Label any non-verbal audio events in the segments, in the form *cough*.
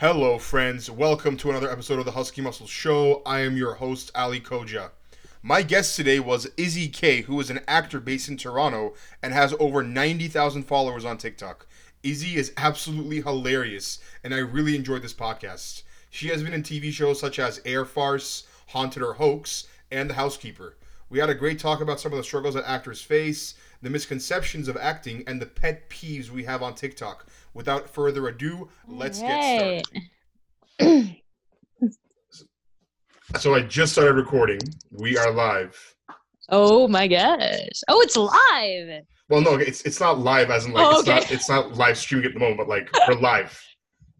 Hello, friends. Welcome to another episode of the Husky Muscle Show. I am your host, Ali Koja. My guest today was Izzy Kaye, who is an actor based in Toronto and has over 90,000 followers on TikTok. Izzy is absolutely hilarious, and I really enjoyed this podcast. She has been in TV shows such as Air Farce, Haunted or Hoax, and The Housekeeper. We had a great talk about some of the struggles that actors face, the misconceptions of acting, and the pet peeves we have on TikTok. Without further ado, let's get started. *clears throat* So I just started recording. We are live. Oh my gosh. Oh, it's live. Well, no, it's it's not live as in like Oh, it's not it's not live streaming at the moment, but like we're live.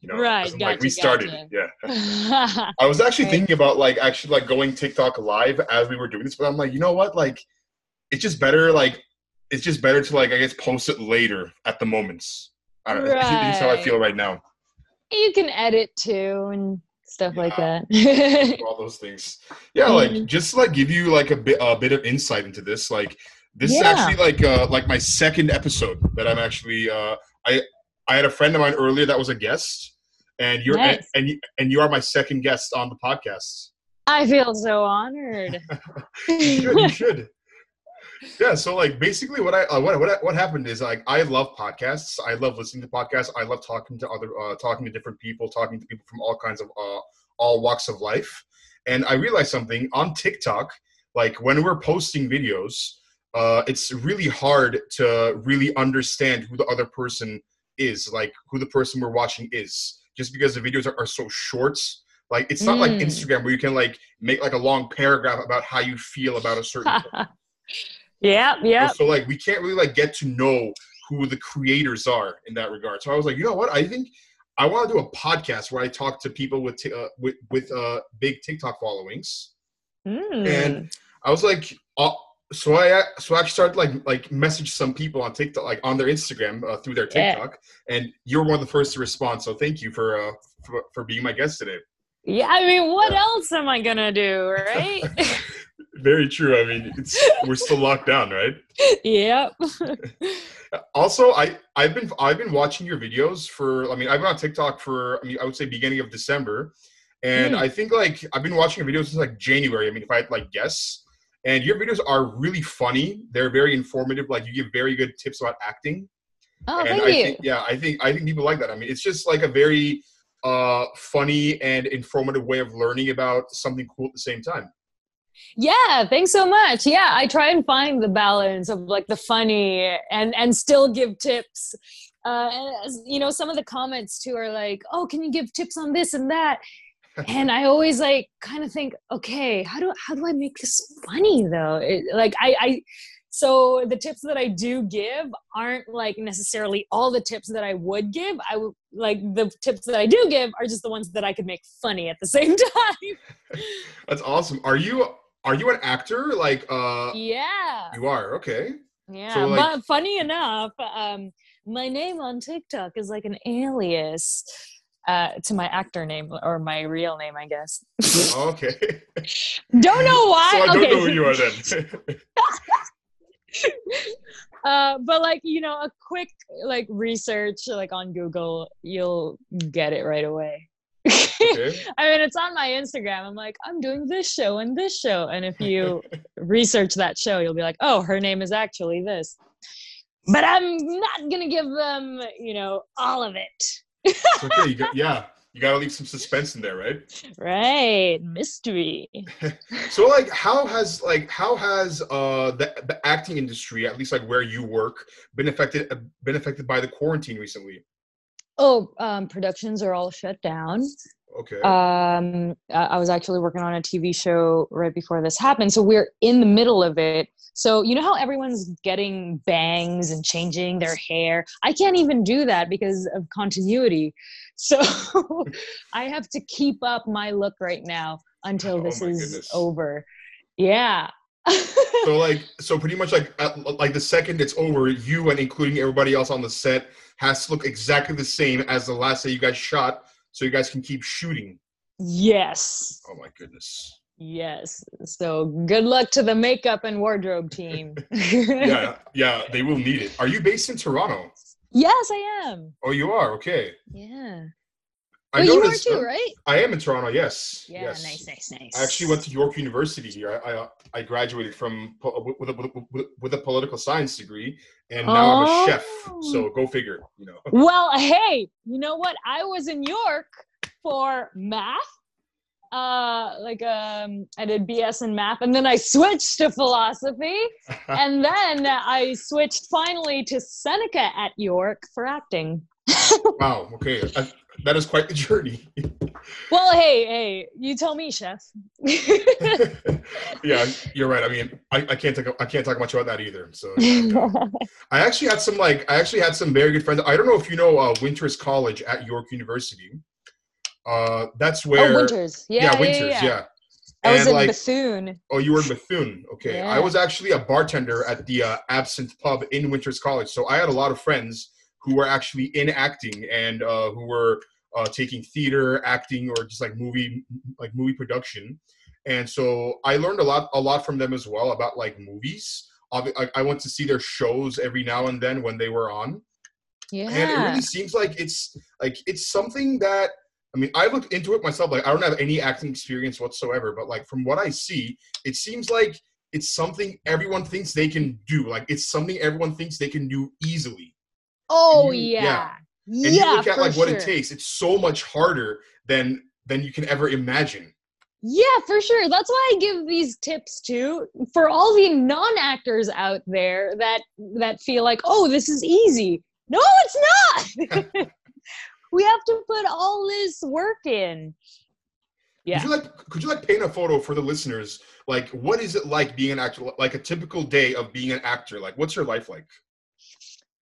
You know, Right, as in, like gotcha, we started. gotcha. Yeah. *laughs* I was actually Right. thinking about like actually like going TikTok live as we were doing this, but I'm like, you know what? Like, it's just better. Like, it's just better to like I guess post it later at the moments. I don't know. *laughs* That's how I feel right now. you can edit too and stuff like that. All *laughs* those things. Yeah, like Mhm. just like give you like a bit a bit of insight into this. Like, this is actually like uh like my second episode that I'm actually uh I I had a friend of mine earlier that was a guest. And you're and, and you and you are my second guest on the podcast. I feel so honored. *laughs* you should. You should. Yeah. So like basically, what I uh, what what what happened is like I love podcasts. I love listening to podcasts. I love talking to other uh, talking to different people, talking to people from all kinds of uh, all walks of life. And I realized something on TikTok. Like when we're posting videos, uh, it's really hard to really understand who the other person is, like who the person we're watching is, just because the videos are, are so short. Like it's not like Mm. Instagram where you can like make like a long paragraph about how you feel about a certain *laughs* yep, yep. So like we can't really like get to know who the creators are in that regard. So I was like, you know what? I think I want to do a podcast where I talk to people with t- uh, with with uh, big TikTok followings. Mm. And I was like, uh, so I so I actually started like like message some people on TikTok like on their Instagram uh, through their Yeah. TikTok, and you're one of the first to respond. So thank you for uh for, for being my guest today. yeah, I mean, what Yeah. else am I gonna do, *laughs* right? *laughs* Very true. I mean, it's we're still locked down, right? yep. *laughs* Also, I I've been I've been watching your videos for I mean I've been on TikTok for I mean I would say beginning of December, and Mm. I think like I've been watching your videos since like January. I mean if I had like guess, and your videos are really funny. They're very informative. Like you give very good tips about acting. Oh, and thank I you. think yeah I think I think people like that. I mean it's just like a very uh funny and informative way of learning about something cool at the same time. Yeah, thanks so much. Yeah, I try and find the balance of like the funny and and still give tips. Uh, and, you know, some of the comments too are like, "Oh, can you give tips on this and that?" *laughs* And I always like kind of think, "Okay, how do how do I make this funny though?" It, like I I so the tips that I do give aren't like necessarily all the tips that I would give. I would like the tips that I do give are just the ones that I could make funny at the same *laughs* time. That's awesome. Are you are you an actor? Like uh yeah. you are okay. Yeah, So, like- but funny enough, um, my name on TikTok is like an alias uh, to my actor name or my real name, I guess. *laughs* Okay. don't know why. so I don't okay, know who you are then. *laughs* uh, but like you know, a quick like research like on Google, you'll get it right away. Okay. *laughs* I mean, it's on my Instagram. I'm like, I'm doing this show and this show, and if you *laughs* research that show, you'll be like, oh, her name is actually this. But I'm not gonna give them, you know, all of it. Okay. You got, *laughs* yeah, you got to leave some suspense in there, right? Right, mystery. So, like, how has like how has uh the, the acting industry, at least like where you work, been affected uh, been affected by the quarantine recently? Oh, um, productions are all shut down. Okay. Um, I was actually working on a TV show right before this happened, so we're in the middle of it. So you know how everyone's getting bangs and changing their hair. I can't even do that because of continuity. So *laughs* I have to keep up my look right now until Oh this is goodness. over. Yeah. So *laughs* like so pretty much like at, like the second it's over, you and including everybody else on the set has to look exactly the same as the last day you guys shot, so you guys can keep shooting. yes. Oh my goodness. Yes. So good luck to the makeup and wardrobe team. *laughs* *laughs* Yeah, yeah, they will need it. Are you based in Toronto? Yes, I am. Oh, you are. Okay. Yeah. I Well, you are too, uh, right? I am in Toronto. Yes. Yeah, yes. nice, nice, nice. I actually went to York University here. I I, I graduated from with a, with, with a political science degree, and now I'm a chef. So Oh. go figure. You know. *laughs* Well, hey, you know what? I was in York for math. Uh, like um, I did BS in math, and then I switched to philosophy, *laughs* and then I switched finally to Seneca at York for acting. *laughs* wow. Okay. I, that is quite the journey. *laughs* Well, hey, hey, you tell me, chef. *laughs* yeah, you're right. I mean, I, I can't talk. I can't talk much about that either. So yeah. *laughs* I actually had some like I actually had some very good friends. I don't know if you know uh, Winters College at York University. Uh, that's where oh, Winters. Yeah, yeah, Winters, yeah. yeah. I was And, in like, Bethune. Oh, you were in Bethune. Okay, I was actually a bartender at the uh, Absinthe Pub in Winters College. So I had a lot of friends who were actually in acting and uh, who were uh, taking theater, acting, or just like movie, like movie production. And so I learned a lot, a lot from them as well about like movies. I, I went to see their shows every now and then when they were on, Yeah. and it really seems like it's like it's something that I mean I looked into it myself. Like I don't have any acting experience whatsoever, but like from what I see, it seems like it's something everyone thinks they can do. Like it's something everyone thinks they can do easily. Oh you- yeah. yeah. Yeah, And you look at like what it takes. It's so much harder than than you can ever imagine. Yeah, for sure. That's why I give these tips too for all the non-actors out there that that feel like, "Oh, this is easy." No, it's not. *laughs* *laughs* we have to put all this work in. Yeah. Could you like could you like paint a photo for the listeners? Like what is it like being an actor? Like a typical day of being an actor. Like what's your life like?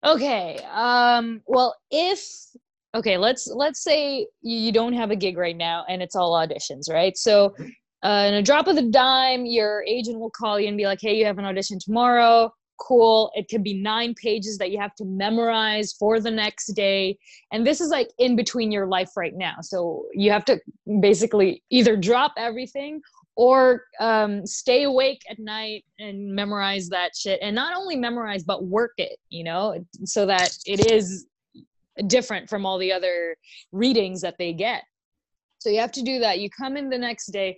Okay. Um well, if okay, let's let's say you don't have a gig right now and it's all auditions, right? So uh, in a drop of the dime, your agent will call you and be like, "Hey, you have an audition tomorrow." Cool. It could be nine pages that you have to memorize for the next day. And this is like in between your life right now. So you have to basically either drop everything or um, stay awake at night and memorize that shit. And not only memorize, but work it, you know, so that it is different from all the other readings that they get. So you have to do that. You come in the next day.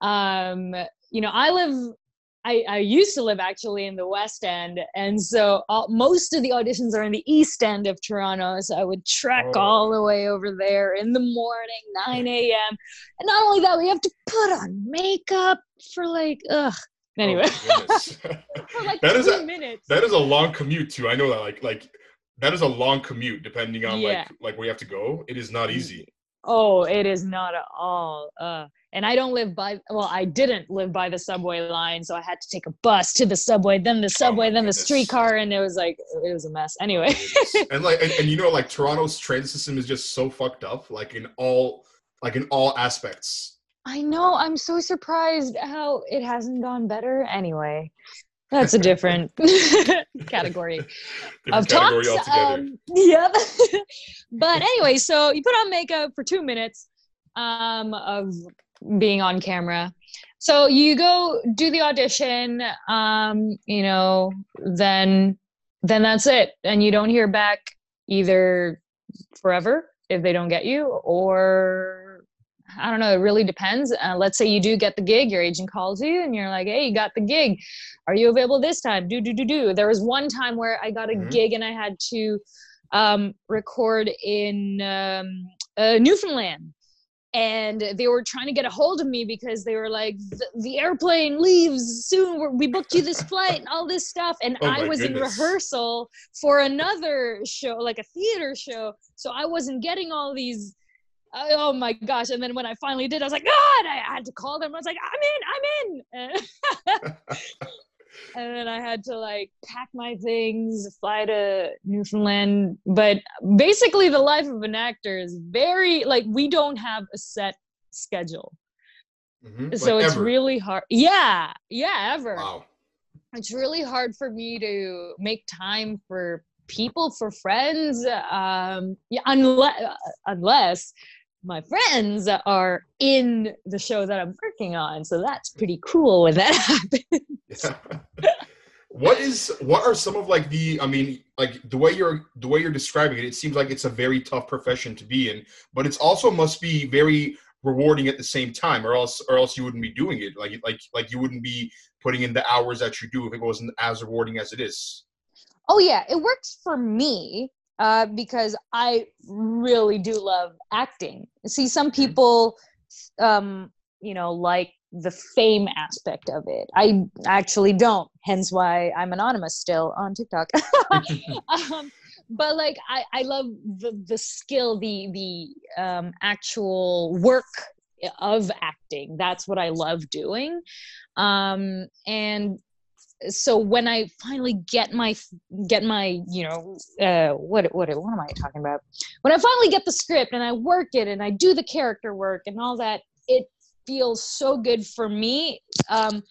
Um, you know, I live I, I used to live actually in the West End, and so all, most of the auditions are in the East End of Toronto. So I would trek Oh. all the way over there in the morning, 9 a.m. And not only that, we have to put on makeup for like, ugh. Oh, anyway, Oh, *laughs* for like *laughs* That is a- minutes. that is a long commute too. I know that. Like like that is a long commute depending on Yeah. like like where you have to go. It is not mm. easy. Oh, it is not at all. Uh, and I don't live by, well, I didn't live by the subway line. So I had to take a bus to the subway, then the subway, then the streetcar. And it was like, it was a mess. Oh, Anyway. goodness. *laughs* and like and, and you know like Toronto's transit system is just so fucked up. Like in all like in all aspects. I know. I'm so surprised how it hasn't gone better. Anyway, that's a *laughs* different *laughs* category of category talks. Um, *laughs* yep. but anyway, so you put on makeup for two minutes um, of being on camera. So you go do the audition. Um, you know, then then that's it, and you don't hear back either forever if they don't get you, or I don't know. It really depends. Uh, let's say you do get the gig, your agent calls you, and you're like, "Hey, you got the gig. Are you available this time?" Do do do do. There was one time where I got a Mhm. gig and I had to um, record in um, uh, Newfoundland. And they were trying to get a hold of me because they were like, the, the airplane leaves soon. We're, we booked you this *laughs* flight and all this stuff. And Oh I was in rehearsal for another show, like a theater show. So I wasn't getting all these uh, oh my gosh. And then when i finally did i was like god! I had to call them. I was like i'm in i'm in. *laughs* And then i had to like pack my things fly to newfoundland. But basically the life of an actor is very like we don't have a set schedule. Mhm. so Like it's ever. really hard yeah yeah ever. Wow. it's really hard for me to make time for people for friends um yeah unless unless my friends are in the show that i'm working on. So that's pretty cool when that *laughs* happens. Yeah. *laughs* what is what are some of like the i mean like the way you're the way you're describing it it seems like it's a very tough profession to be in but it's also must be very rewarding at the same time or else or else you wouldn't be doing it. Like like like you wouldn't be putting in the hours that you do if it wasn't as rewarding as it is. Oh yeah. It works for me uh, because i really do love acting. See some people um you know like the fame aspect of it. I actually don't hence why i'm anonymous still on tiktok. *laughs* Um, but like I, I love the the skill the the um, actual work of acting. That's what i love doing. Um, and so when i finally get my get my you know uh, what what what am i talking about? When i finally get the script and i work it and i do the character work and all that it feels so good for me. Um,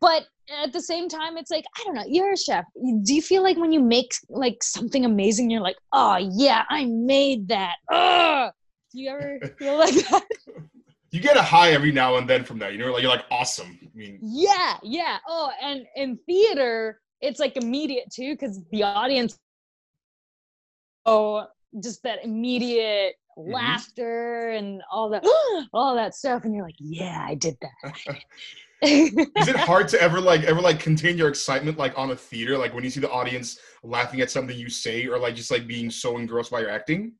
but at the same time it's like i don't know you're a chef. Do you feel like when you make like something amazing you're like oh yeah i made that. Ugh! do you ever feel like that *laughs* you get a high every now and then from that you know like you're like awesome. I mean yeah yeah. Oh and in theater it's like immediate too because the audience oh just that immediate Mhm. laughter and all that *gasps* all that stuff and you're like yeah i did that. *laughs* Is it hard to ever like ever like contain your excitement like on a theater? Like when you see the audience laughing at something you say or like just like being so engrossed by your acting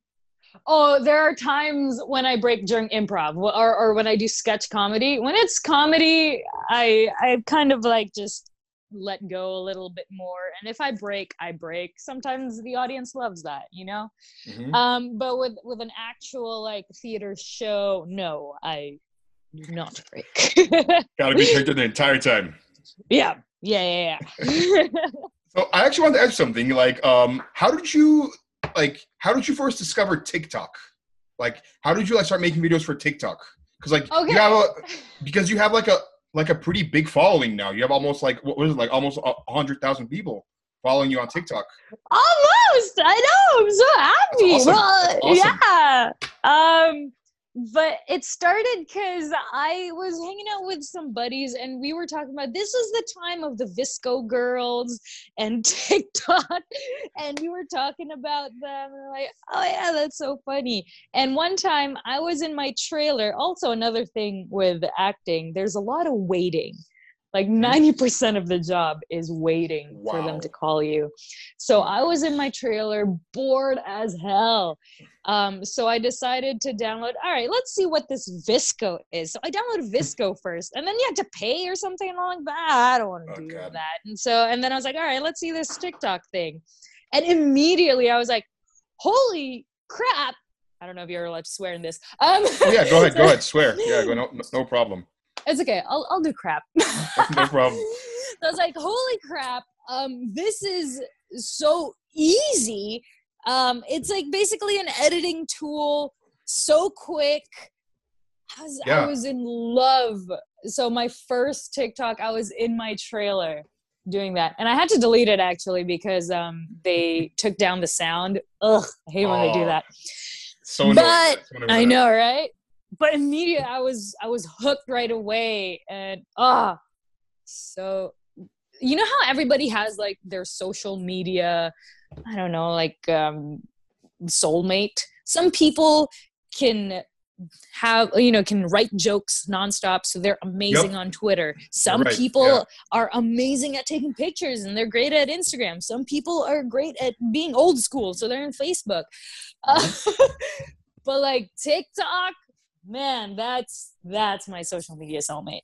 Oh, there are times when I break during improv or, or when I do sketch comedy. When it's comedy, I I kind of like just let go a little bit more. And if I break, I break. Sometimes the audience loves that, you know? Mhm. Um, but with with an actual like theater show, no, I do not break. *laughs* gotta be character the entire time yeah. Yeah, yeah, yeah. *laughs* So I actually want to ask something. Like, um, how did you like? How did you first discover TikTok? Like, how did you like start making videos for TikTok? Because like okay. you have a *laughs* because you have like a like a pretty big following now. You have almost like what was it like almost a hundred thousand people following you on TikTok. Almost. I know. I'm so happy. awesome. Well, awesome. yeah. Um, but it started because I was hanging out with some buddies and we were talking about this is the time of the VSCO girls and *laughs* TikTok. And we were talking about them. And like, oh yeah, that's so funny. And one time I was in my trailer. Also, another thing with acting, there's a lot of waiting. Like 90% of the job is waiting for them to call you. So I was in my trailer, bored as hell. Um, so I decided to download. All right, let's see what this VSCO is. So I downloaded VSCO *laughs* first, and then you had to pay or something. And I'm like, "Ah, I don't want to Oh, do God. that. And so, and then I was like, all right, let's see this TikTok thing. And immediately I was like, holy crap! I don't know if you're allowed to swear in this. Um, yeah, go ahead, go *laughs* ahead, swear. Yeah, go no, no problem, It's okay. I'll I'll do crap. *laughs* no problem. So I was like, holy crap, um, this is so easy. Um, it's like basically an editing tool, so quick. I was, I was in love. So my first TikTok, I was in my trailer doing that. And I had to delete it actually because um, they took down the sound. Ugh, I hate when they do Oh, that. So annoying. But So. I know, right? But immediately I was I was hooked right away and ah so you know how everybody has like their social media, I don't know, like um soulmate. Some people can have you know can write jokes nonstop so they're amazing on twitter. Some Right, people yeah. are amazing at taking pictures and they're great at instagram. Some people are great at being old school so they're in facebook. Uh, *laughs* but like tiktok man that's that's my social media soulmate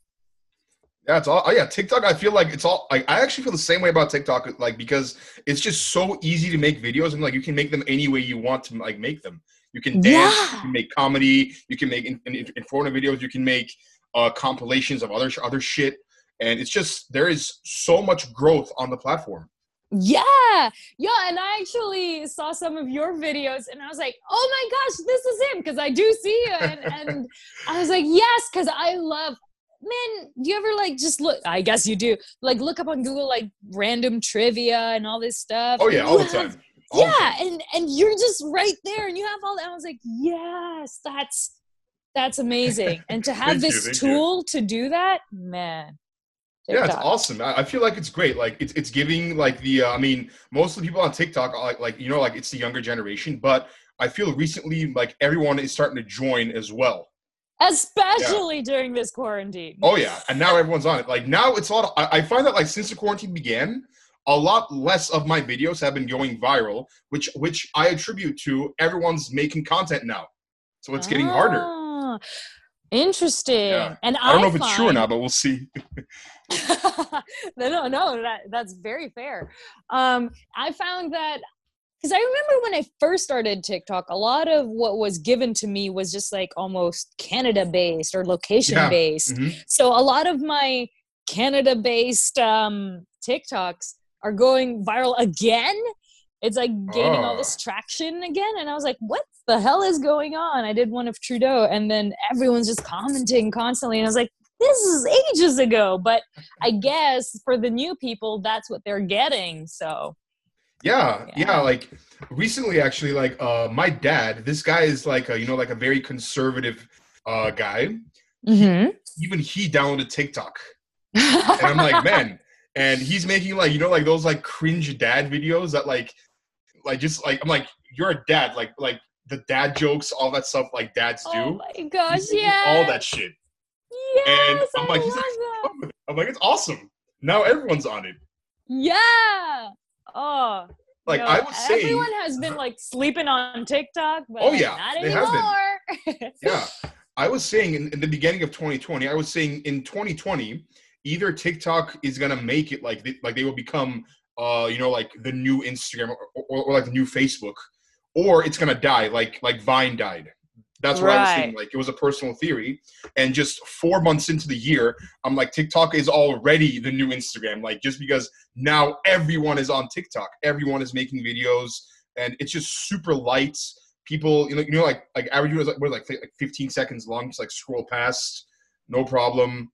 Yeah, it's all. Oh, yeah, TikTok. I feel like it's all. Like, I actually feel the same way about TikTok. Like, because it's just so easy to make videos, and like you can make them any way you want to like make them. You can dance. You can make comedy. You can make in, in, informative videos. You can make uh, compilations of other other shit, and it's just there is so much growth on the platform. Yeah, yeah, and I actually saw some of your videos, and I was like, "Oh my gosh, this is him!" Because I do see you, and, and *laughs* I was like, "Yes," because I love. Man, do you ever like just look? I guess you do. Like look up on Google like random trivia and all this stuff. Oh yeah, all the time. All the yeah, time. and and you're just right there, and you have all that. I was like, yes, that's that's amazing. And to have you, this you. tool to do that, man, Yeah, it's awesome. I, I feel like it's great. Like it's it's giving like the uh, I mean, most of the people on TikTok are like like you know like it's the younger generation, but I feel recently like everyone is starting to join as well. especially during this quarantine. Oh yeah, and now everyone's on it. Like now it's a lot. Of, I, I find that like since the quarantine began, a lot less of my videos have been going viral, which which I attribute to everyone's making content now. So it's getting harder. Ah, Interesting. Yeah. And I don't know if it's true or not, but we'll see. *laughs* *laughs* no, no, no, that that's very fair. Um, I found that because I remember when I first started TikTok, a lot of what was given to me was just like almost Canada based or location Yeah. based. Mhm. So a lot of my Canada based um, TikToks are going viral again. It's like gaining all this Oh. traction again. And I was like, what the hell is going on? I did one of Trudeau and then everyone's just commenting constantly. And I was like, this is ages ago. But I guess for the new people, that's what they're getting. So Yeah, yeah, Yeah. Like recently, actually, like uh, my dad. This guy is like a, you know like a very conservative uh, guy. mm-hmm. Even he downloaded TikTok, *laughs* and I'm like, man. And he's making like you know like those like cringe dad videos that like like just like I'm like you're a dad like like the dad jokes all that stuff like dads do. oh my gosh, yeah. all that shit. Yes, I'm like, he's love like, that. I'm like it's awesome. Now everyone's on it. Yeah. Oh. Like no, I was saying, everyone has been like sleeping on TikTok, but Oh, yeah, not they have been. anymore. yeah *laughs* i was saying in, in the beginning of 2020 i was saying in 2020 either tiktok is gonna make it like they, like they will become uh you know like the new instagram or, or, or like the new facebook or it's gonna die like like vine died. That's what i was saying Right. like it was a personal theory. And just four months into the year i'm like tiktok is already the new instagram like just because now everyone is on tiktok. Everyone is making videos and it's just super light. People you know, you know like like average videos like, what, like like 15 seconds long just like scroll past no problem.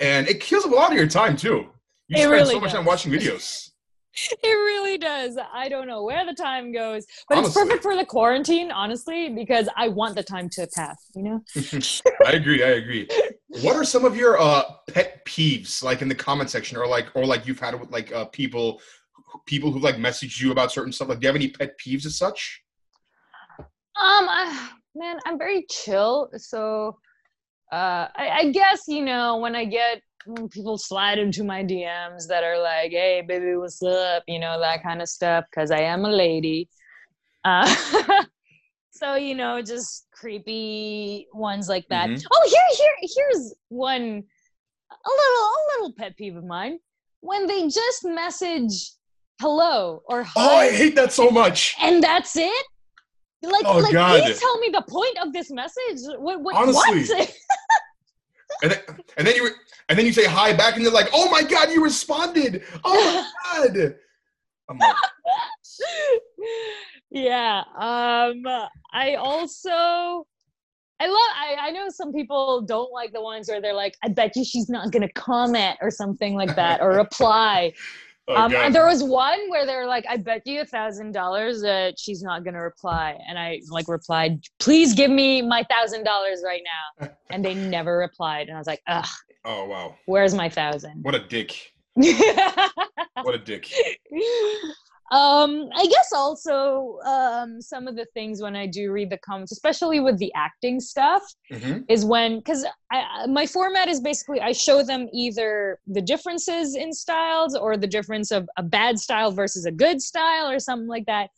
And it kills a lot of your time too. You It spend really so much time watching videos *laughs* it really does. I don't know where the time goes, but Honestly. it's perfect for the quarantine, honestly, because I want the time to pass, you know? *laughs* i agree i agree what are some of your uh pet peeves like in the comment section or like or like you've had with like uh people people who like messaged you about certain stuff like do you have any pet peeves as such Um, I, man, I'm very chill. So, uh, I, I guess you know when I get people slide into my DMs that are like, "Hey, baby, what's up?" You know that kind of stuff because I am a lady. Uh, *laughs* so you know, just creepy ones like that. Mhm. Oh, here, here, here's one. A little, a little pet peeve of mine when they just message hello or hi oh i hate that so much and that's it like Oh, like God. please tell me the point of this message what what Honestly. what *laughs* and then, and then you and then you say hi back and they're like oh my god you responded oh my *laughs* god I'm like, *laughs* yeah um i also I love I, I know some people don't like the ones where they're like, I bet you she's not gonna comment or something like that or *laughs* reply. oh um, and there was one where they're like, I bet you a thousand dollars that she's not gonna reply. And I like replied, please give me my thousand dollars right now. And they never replied. And I was like, ugh, oh wow. Where's my thousand? what a dick. *laughs* What a dick. Um i guess also um some of the things when i do read the comments especially with the acting stuff hmm is when because my format is basically i show them either the differences in styles or the difference of a bad style versus a good style or something like that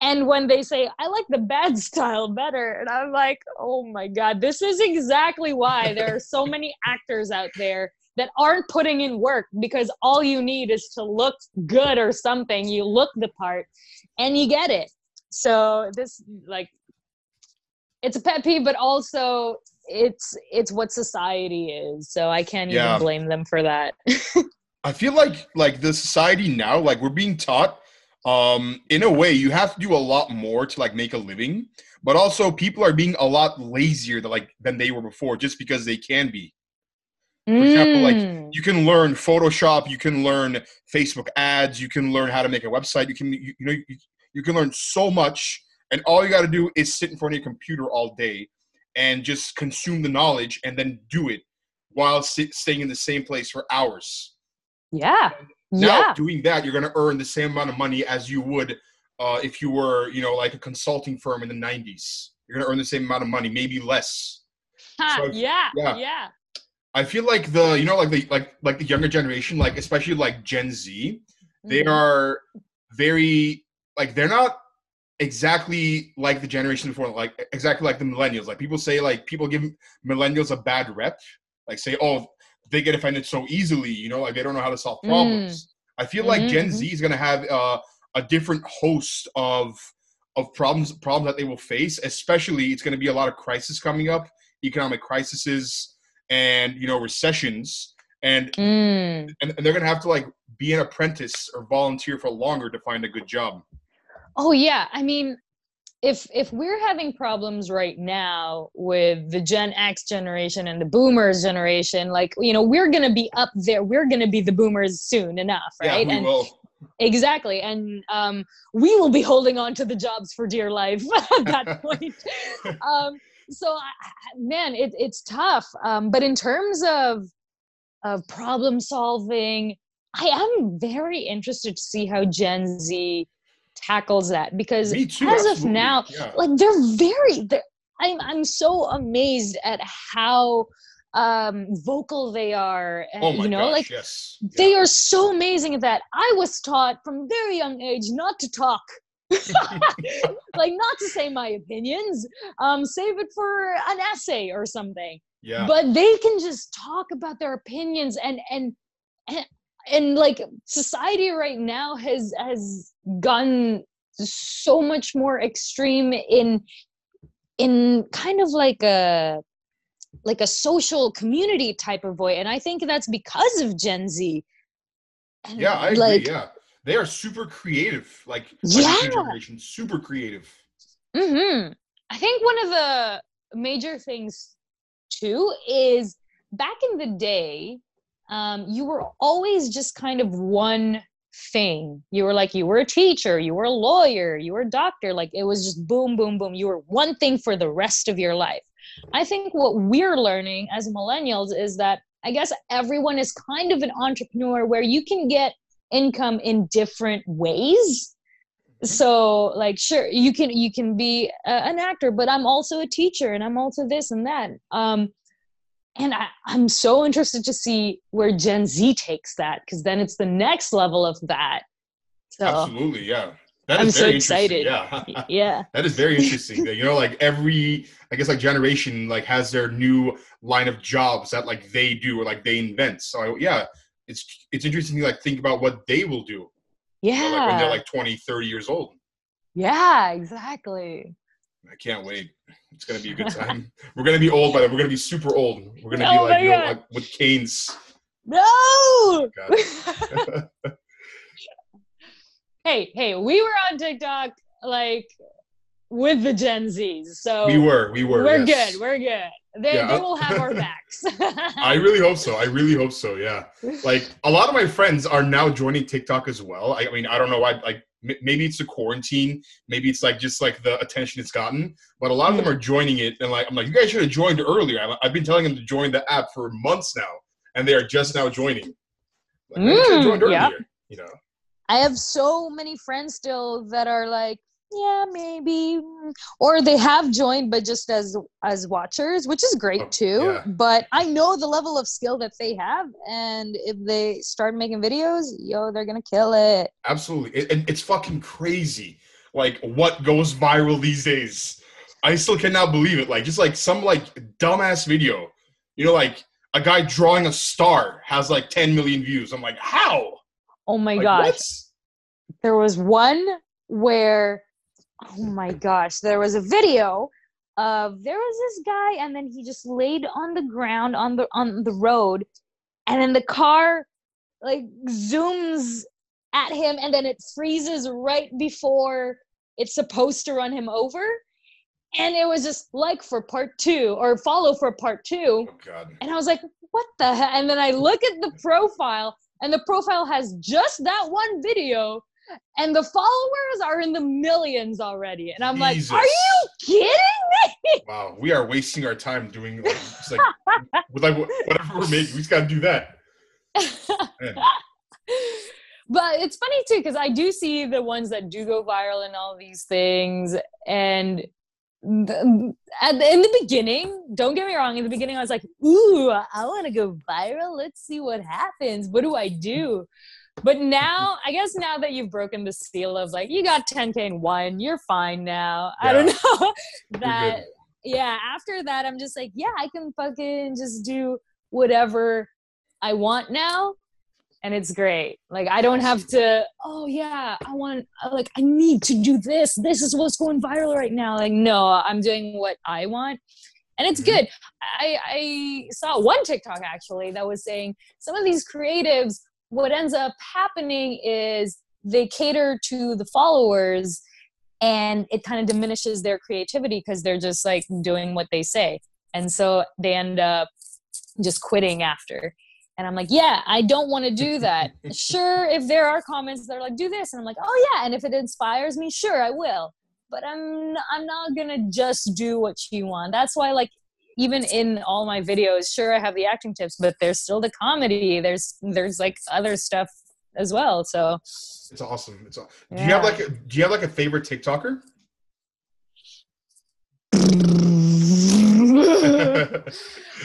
and when they say i like the bad *laughs* style better and i'm like oh my god this is exactly why there are so many actors out there that aren't putting in work because all you need is to look good or something. You look the part and you get it. So this like it's a pet peeve but also it's it's what society is. So i can't Yeah. even blame them for that. *laughs* I feel like like the society now like we're being taught um in a way you have to do a lot more to like make a living but also people are being a lot lazier than like than they were before just because they can be For example, like, Mm. you can learn photoshop you can learn facebook ads you can learn how to make a website you can you, you know you, you can learn so much and all you got to do is sit in front of your computer all day and just consume the knowledge and then do it while sit, staying in the same place for hours. Yeah. Now, yeah. doing that, you're going to earn the same amount of money as you would uh, if you were, you know, like a consulting firm in the 90s. You're going to earn the same amount of money, maybe less. So- yeah. yeah. Yeah. I feel like the, you know, like the like like the younger generation, like especially like Gen Z, they Mhm. are very like they're not exactly like the generation before, like exactly like the millennials. Like people say, like people give millennials a bad rep, like say, oh, they get offended so easily, you know, like they don't know how to solve problems. I feel like Gen Mhm, Z is gonna have uh, a different host of of problems problems that they will face. Especially, it's gonna be a lot of crisis coming up, economic crises, and you know recessions, and Mm. and, and they're gonna have to like be an apprentice or volunteer for longer to find a good job. Oh yeah, I mean, if if we're having problems right now with the Gen X generation and the Boomers generation, like you know, we're gonna be up there. We're gonna be the Boomers soon enough, right? Yeah, we and will. exactly, and um, we will be holding on to the jobs for dear life *laughs* at that *laughs* point. um, so, I, man, it, it's tough. Um, but in terms of of problem solving, I am very interested to see how Gen Z tackles that because too. as of now, yeah. like they're very they're, I'm I'm so amazed at how um vocal they are and oh my you know gosh, like yes. they are so amazing at that. I was taught from a very young age not to talk. *laughs* *laughs* like not to say my opinions. Um save it for an essay or something yeah. but they can just talk about their opinions and and and, and like society right now has has gone so much more extreme in in kind of like a like a social community type of way and i think that's because of gen z And, yeah, I agree. yeah. They are super creative. Like, like Yeah. generation, super creative. hmm I think one of the major things too is back in the day, um, you were always just kind of one thing. You were like, you were a teacher, you were a lawyer, you were a doctor. Like it was just boom, boom, boom. You were one thing for the rest of your life. I think what we're learning as millennials is that I guess everyone is kind of an entrepreneur where you can get income in different ways so like sure you can you can be a, an actor but i'm also a teacher and i'm also this and that um and I, i'm so interested to see where gen z takes that because then it's the next level of that so Absolutely, yeah. That I'm so excited. Yeah. *laughs* yeah That is very interesting. that, you know, like every, I guess, like generation, like has their new line of jobs that like they do or like they invent. So I, yeah, it's it's interesting to like think about what they will do. you know, yeah like when they're like 20, 30 years old. yeah exactly I can't wait. It's gonna be a good *laughs* time. we're gonna be old by then. We're gonna be super old. We're gonna be Oh like, you know, like with canes. no *laughs* hey hey we were on tiktok like with the gen z's so we were, we were. we're yes. good we're good they, Yeah. they uh, will have our *laughs* backs I really hope so. I really hope so. Yeah. Like a lot of my friends are now joining TikTok as well. I, I mean, I don't know why. Like maybe it's the quarantine. Maybe it's like just like the attention it's gotten. But a lot of them are joining it, and like I'm like, you guys should have joined earlier. I've, I've been telling them to join the app for months now, and they are just now joining. Like, maybe you should have Mm, joined earlier. yeah. You know. I have so many friends still that are like, yeah, maybe, mm," or they have joined, but just as as watchers, which is great Oh, too. yeah. But I know the level of skill that they have, and if they start making videos, yo, they're gonna kill it. Absolutely. It, and it's fucking crazy. Like what goes viral these days. I still cannot believe it. Like just like some like dumbass video. You know, like a guy drawing a star has like 10 million views. I'm like, how? Oh my Like, gosh, what? there was one where, oh my gosh, there was a video of there was this guy, and then he just laid on the ground on the on the road, and then the car like zooms at him, and then it freezes right before it's supposed to run him over, and it was just like for part two or follow for part two. Oh god. And I was like, what the heck? And then I look at the profile, and the profile has just that one video. And the followers are in the millions already. And I'm Jesus. like, are you kidding me? Wow, we are wasting our time doing like, like *laughs* like whatever we're making. We just gotta do that. *laughs* but it's funny too because I do see the ones that do go viral and all these things, and the, at the, in the beginning, don't get me wrong. In the beginning, I was like, "Ooh, I want to go viral. Let's see what happens. What do I do?" But now, I guess now that you've broken the seal of like you got 10k in one, you're fine now. I don't know *laughs* that. Yeah, after that, I'm just like, yeah, I can fucking just do whatever I want now and it's great. Like I don't have to. Oh yeah, I want. Like I need to do this. This is what's going viral right now. Like no, I'm doing what I want, and it's Mhm. good. I I saw one TikTok actually that was saying some of these creatives. What ends up happening is they cater to the followers, and it kind of diminishes their creativity because they're just like doing what they say, and so they end up just quitting after. And I'm like, yeah, I don't want to do that. *laughs* sure, if there are comments that are like, do this, and I'm like, oh yeah, and if it inspires me, sure, I will. But I'm I'm not gonna just do what you want. That's why, like, even in all my videos, sure, I have the acting tips, but there's still the comedy. There's there's like other stuff as well. So It's awesome. It's aw- do you have like a, do you have like a favorite TikToker?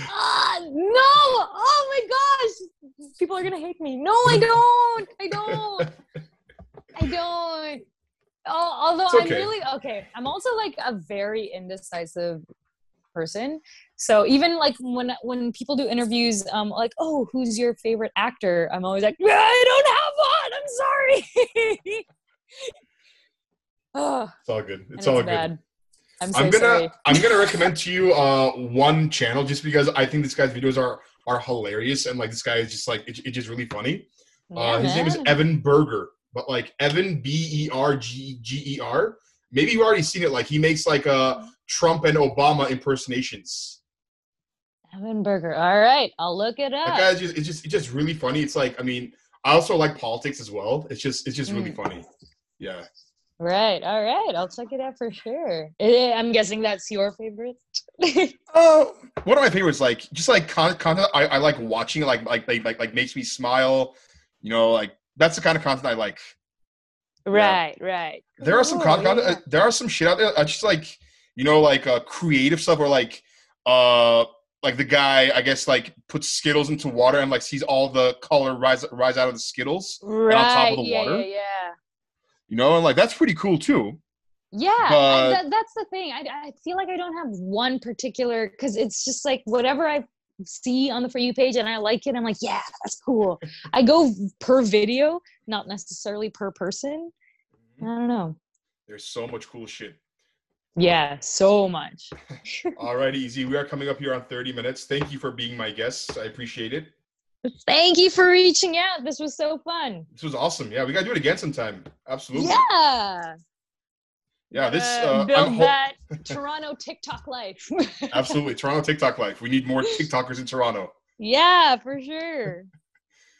Ah, *laughs* no! Oh my gosh! People are gonna hate me. No, I *laughs* don't. I don't. I don't. Oh, although It's I'm really okay. I'm also like a very indecisive person. So even like when when people do interviews, um, like, oh, who's your favorite actor? I'm always like, I don't have one. I'm sorry. *laughs* oh, It's all good. and It's all good. bad. I'm so I'm gonna. I'm gonna recommend to you uh one channel just because I think this guy's videos are are hilarious and like this guy is just like it, it's just really funny. Yeah, uh, his name is. Evan Berger, but like Evan B E R G G E R. Maybe you've already seen it. Like he makes like uh Trump and Obama impersonations. Evan Burger. All right, I'll look it That up. guy's just it's just it's just really funny. It's like I mean I also like politics as well. It's just it's just really Mm. funny. Yeah. Right. All right. I'll check it out for sure. Eh, I'm guessing that's your favorite. Oh, *laughs* one of my favorites, like just like con- content I, I like watching, like like like like like makes me smile. You know, like that's the kind of content I like. Right. Right. There are some con- yeah. uh, there are some shit out there. I just like you know like uh, creative stuff or like uh like the guy I guess like puts Skittles into water and like sees all the color rise rise out of the Skittles. right. on top of the yeah, water? yeah. Yeah. You know, and like that's pretty cool too. Yeah, But- that, that's the thing. I, I feel like I don't have one particular because it's just like whatever I see on the for you page and I like it. I'm like, yeah, that's cool. I go per video, not necessarily per person. Mm-hmm. I don't know. There's so much cool shit. Yeah, so much. *laughs* All right, Izzy. We are coming up here on 30 minutes. Thank you for being my guest. I appreciate it. Thank you for reaching out. This was so fun. This was awesome. Yeah, we gotta do it again sometime. Absolutely. Yeah. Yeah, this Uh, uh, build I'm ho- that *laughs* Toronto TikTok life. *laughs* absolutely Toronto TikTok life. We need more TikTokers in Toronto. yeah, for sure.